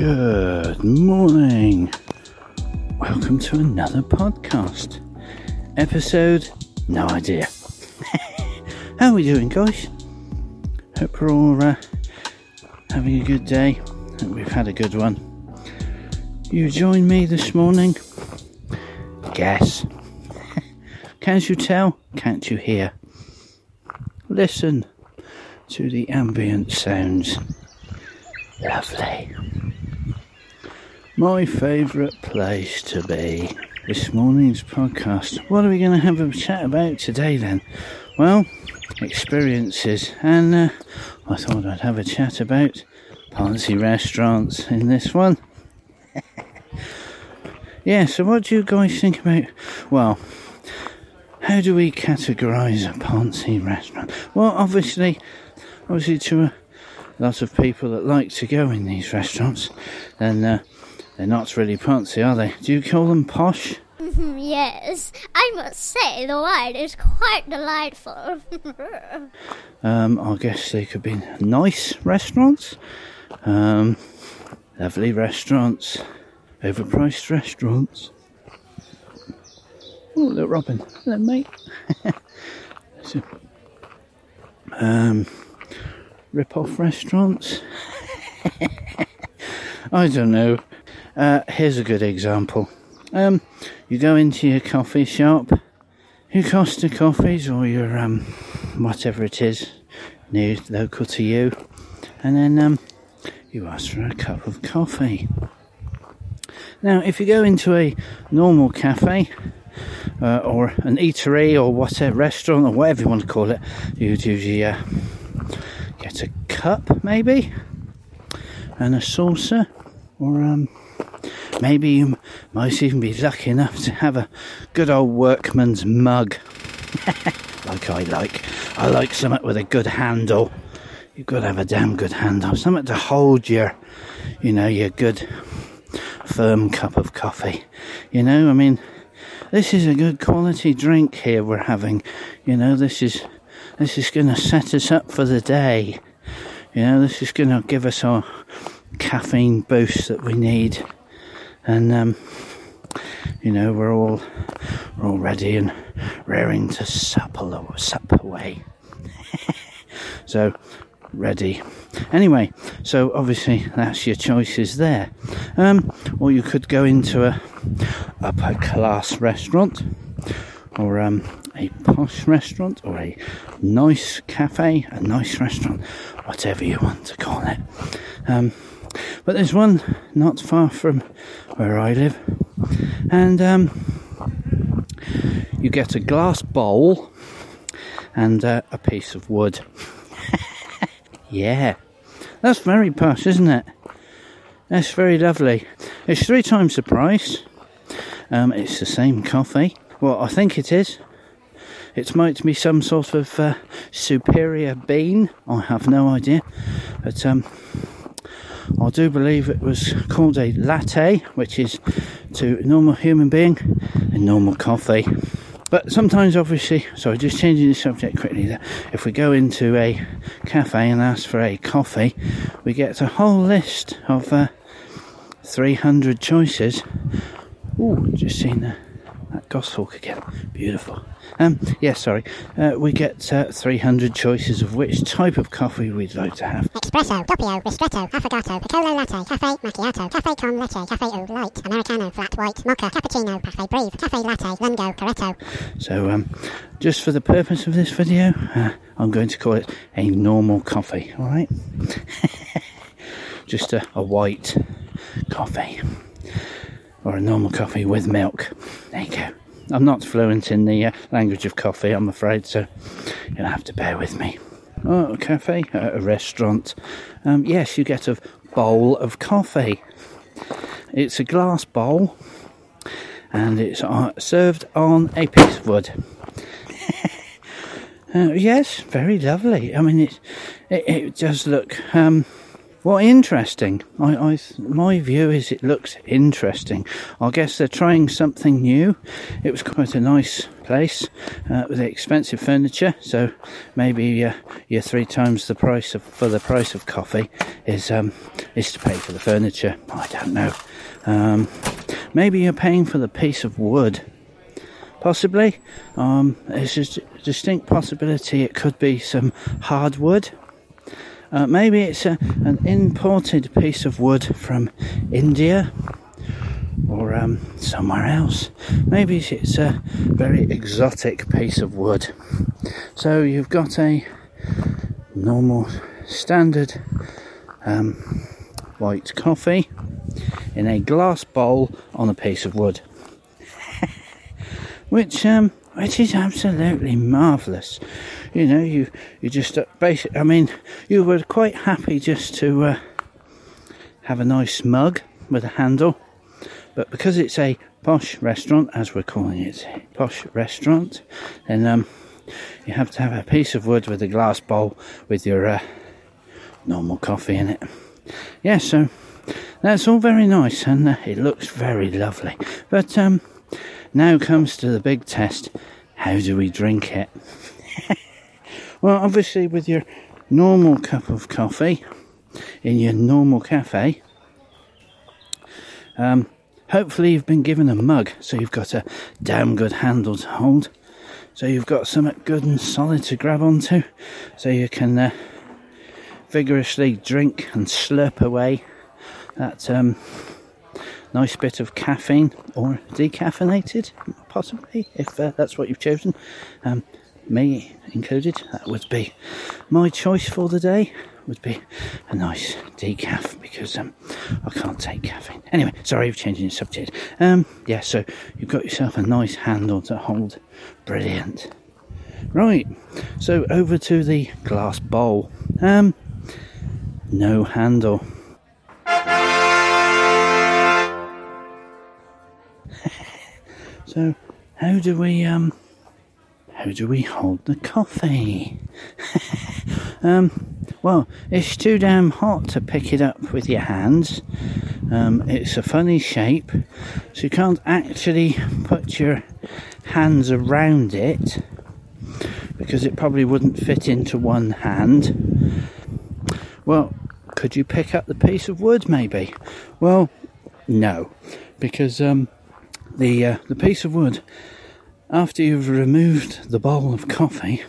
Good morning. Welcome to another podcast. Episode, no idea. How are we doing, guys? Hope we're all uh, having a good day. Hope we've had a good one. You joined me this morning? Guess. Can't you tell? Can't you hear? Listen to the ambient sounds. Lovely. My favourite place to be. This morning's podcast. What are we going to have a chat about today then? Well, experiences, and uh, I thought I'd have a chat about fancy restaurants in this one. yeah, so what do you guys think about? Well, how do we categorise a poncy restaurant? Well, obviously, obviously to a lot of people that like to go in these restaurants, then uh, they're not really poncy, are they? Do you call them posh? yes, I must say the wine is quite delightful. um, I guess they could be nice restaurants, um, lovely restaurants, overpriced restaurants. Oh, little Robin. Hello, mate. so, um, rip-off restaurants. I don't know. Uh, here's a good example. Um, you go into your coffee shop, your Costa coffees or your um, whatever it is, new local to you, and then um, you ask for a cup of coffee. Now, if you go into a normal cafe uh, or an eatery or whatever restaurant or whatever you want to call it, you'd usually uh, get a cup maybe and a saucer or um, maybe you might even be lucky enough to have a good old workman's mug like I like. I like something with a good handle. You've got to have a damn good handle, something to hold your, you know, your good firm cup of coffee. You know, I mean, this is a good quality drink here we're having. You know, this is this is going to set us up for the day. You know, this is going to give us our caffeine boost that we need, and um, you know, we're all we're all ready and raring to sup, sup away. so ready. Anyway, so obviously that's your choices there. Um, or you could go into a upper class restaurant, or um, a posh restaurant, or a nice cafe, a nice restaurant, whatever you want to call it. Um, but there's one not far from where I live, and um, you get a glass bowl and uh, a piece of wood. yeah, that's very posh, isn't it? That's very lovely. It's three times the price. Um, it's the same coffee. Well, I think it is. It might be some sort of uh, superior bean. I have no idea, but um, I do believe it was called a latte, which is to a normal human being a normal coffee. But sometimes, obviously, sorry, just changing the subject quickly. There, if we go into a cafe and ask for a coffee, we get a whole list of uh, 300 choices. Oh, just seen that, that goshawk again. Beautiful. Um, yes, yeah, sorry. Uh, we get uh, 300 choices of which type of coffee we'd like to have. Espresso, doppio, ristretto, affogato, piccolo latte, cafe macchiato, cafe con leche, cafe au lait, americano, flat white, mocha, cappuccino, cafe breve, cafe latte, lungo, corretto. So, um, just for the purpose of this video, uh, I'm going to call it a normal coffee, alright? just a, a white coffee. Or a normal coffee with milk. There you go. I'm not fluent in the uh, language of coffee, I'm afraid, so you'll have to bear with me. Oh, a cafe, uh, a restaurant. Um, yes, you get a bowl of coffee. It's a glass bowl, and it's uh, served on a piece of wood. uh, yes, very lovely. I mean, it, it, it does look um, What interesting? I, I, my view is it looks interesting. I guess they're trying something new. It was quite a nice place uh, with expensive furniture, so maybe uh, you're three times the price of, for the price of coffee is um, is to pay for the furniture. I don't know. Um, maybe you're paying for the piece of wood. Possibly. Um, it's a distinct possibility it could be some hardwood uh, maybe it's a, an imported piece of wood from India or um, somewhere else. Maybe it's a very exotic piece of wood. So you've got a normal, standard um, white coffee in a glass bowl on a piece of wood, which um, which is absolutely marvellous you know, you you just uh, basic. I mean, you were quite happy just to uh, have a nice mug with a handle, but because it's a posh restaurant, as we're calling it, posh restaurant, then um, you have to have a piece of wood with a glass bowl with your uh, normal coffee in it. Yeah, so that's all very nice and uh, it looks very lovely. But um, now comes to the big test: how do we drink it? Well, obviously, with your normal cup of coffee in your normal cafe, um, hopefully you've been given a mug, so you've got a damn good handle to hold. So you've got something good and solid to grab onto, so you can uh, vigorously drink and slurp away that um, nice bit of caffeine or decaffeinated, possibly, if uh, that's what you've chosen. Um, me included, that would be my choice for the day. Would be a nice decaf because um, I can't take caffeine. Anyway, sorry, I'm changing the subject. Um, yeah, so you've got yourself a nice handle to hold. Brilliant. Right, so over to the glass bowl. Um, no handle. so, how do we um how do we hold the coffee? um, well, it's too damn hot to pick it up with your hands. Um, it's a funny shape, so you can't actually put your hands around it because it probably wouldn't fit into one hand. Well, could you pick up the piece of wood maybe? Well, no, because um, the uh, the piece of wood after you've removed the bowl of coffee,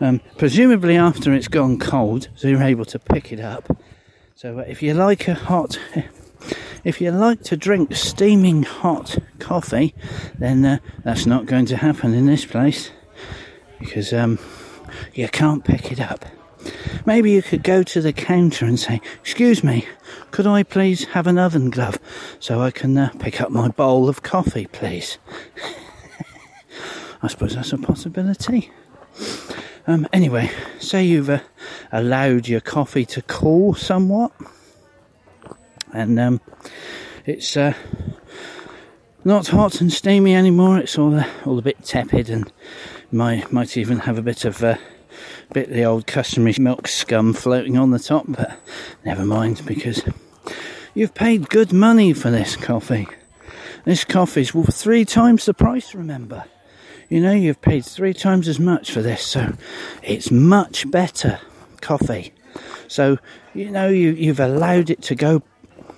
um, presumably after it's gone cold, so you're able to pick it up. So uh, if you like a hot, if you like to drink steaming hot coffee, then uh, that's not going to happen in this place because um, you can't pick it up. Maybe you could go to the counter and say, Excuse me, could I please have an oven glove so I can uh, pick up my bowl of coffee, please? I suppose that's a possibility. Um, anyway, say you've uh, allowed your coffee to cool somewhat, and um, it's uh, not hot and steamy anymore. It's all uh, all a bit tepid, and might might even have a bit of uh, bit of the old customary milk scum floating on the top. But never mind, because you've paid good money for this coffee. This coffee's three times the price. Remember. You know, you've paid three times as much for this, so it's much better coffee. So, you know, you, you've allowed it to go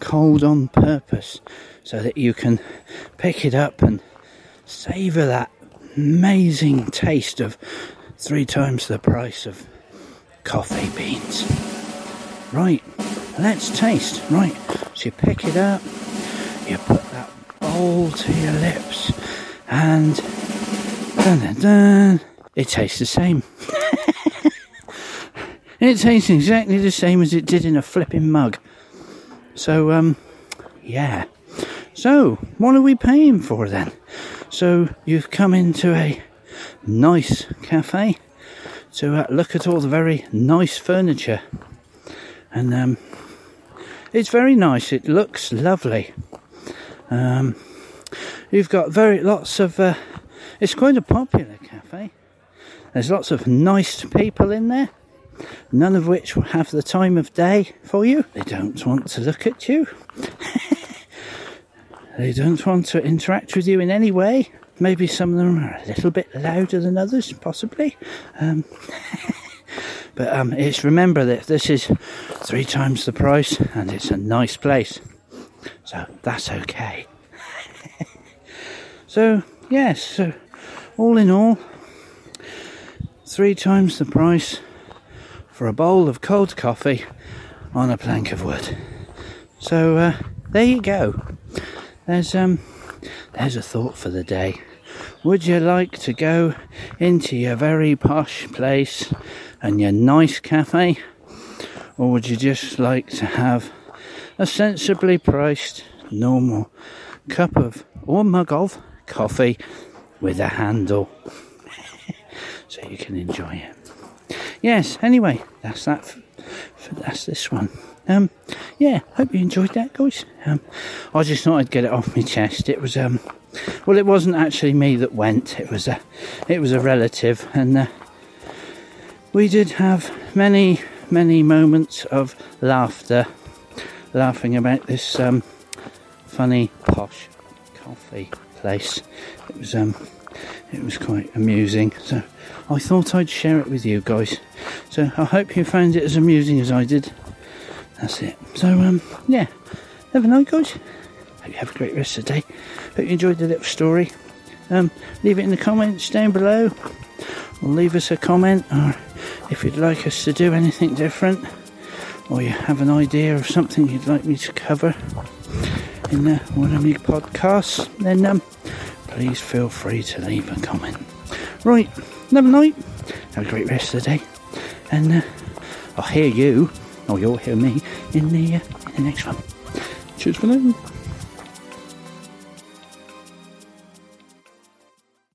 cold on purpose so that you can pick it up and savour that amazing taste of three times the price of coffee beans. Right, let's taste. Right, so you pick it up, you put that bowl to your lips, and Dun, dun, dun. It tastes the same. it tastes exactly the same as it did in a flipping mug. So, um, yeah. So, what are we paying for then? So, you've come into a nice cafe to uh, look at all the very nice furniture. And, um, it's very nice. It looks lovely. Um, you've got very lots of uh, it's quite a popular cafe. There's lots of nice people in there. none of which will have the time of day for you. They don't want to look at you. they don't want to interact with you in any way. Maybe some of them are a little bit louder than others, possibly. Um, but um, it's remember that this is three times the price and it's a nice place. So that's okay. so, yes, so all in all, three times the price for a bowl of cold coffee on a plank of wood. So uh, there you go. There's um, there's a thought for the day. Would you like to go into your very posh place and your nice cafe, or would you just like to have a sensibly priced normal cup of or mug of coffee with a handle so you can enjoy it? Yes, anyway, that's that. For, for, that's this one. Um, yeah, hope you enjoyed that, guys. Um, I just thought I'd get it off my chest. It was um, well, it wasn't actually me that went. It was a, it was a relative, and uh, we did have many, many moments of laughter, laughing about this um, funny posh coffee place. It was um, it was quite amusing. So I thought I'd share it with you guys. So I hope you found it as amusing as I did. That's it. So um, yeah, have a night, guys. Hope you have a great rest of the day. Hope you enjoyed the little story. Um, leave it in the comments down below, or leave us a comment, or if you'd like us to do anything different, or you have an idea of something you'd like me to cover in one of my podcasts, then um, please feel free to leave a comment. Right, have a night. Have a great rest of the day, and uh, I'll hear you, or you'll hear me in the uh, in the next one. Cheers for now.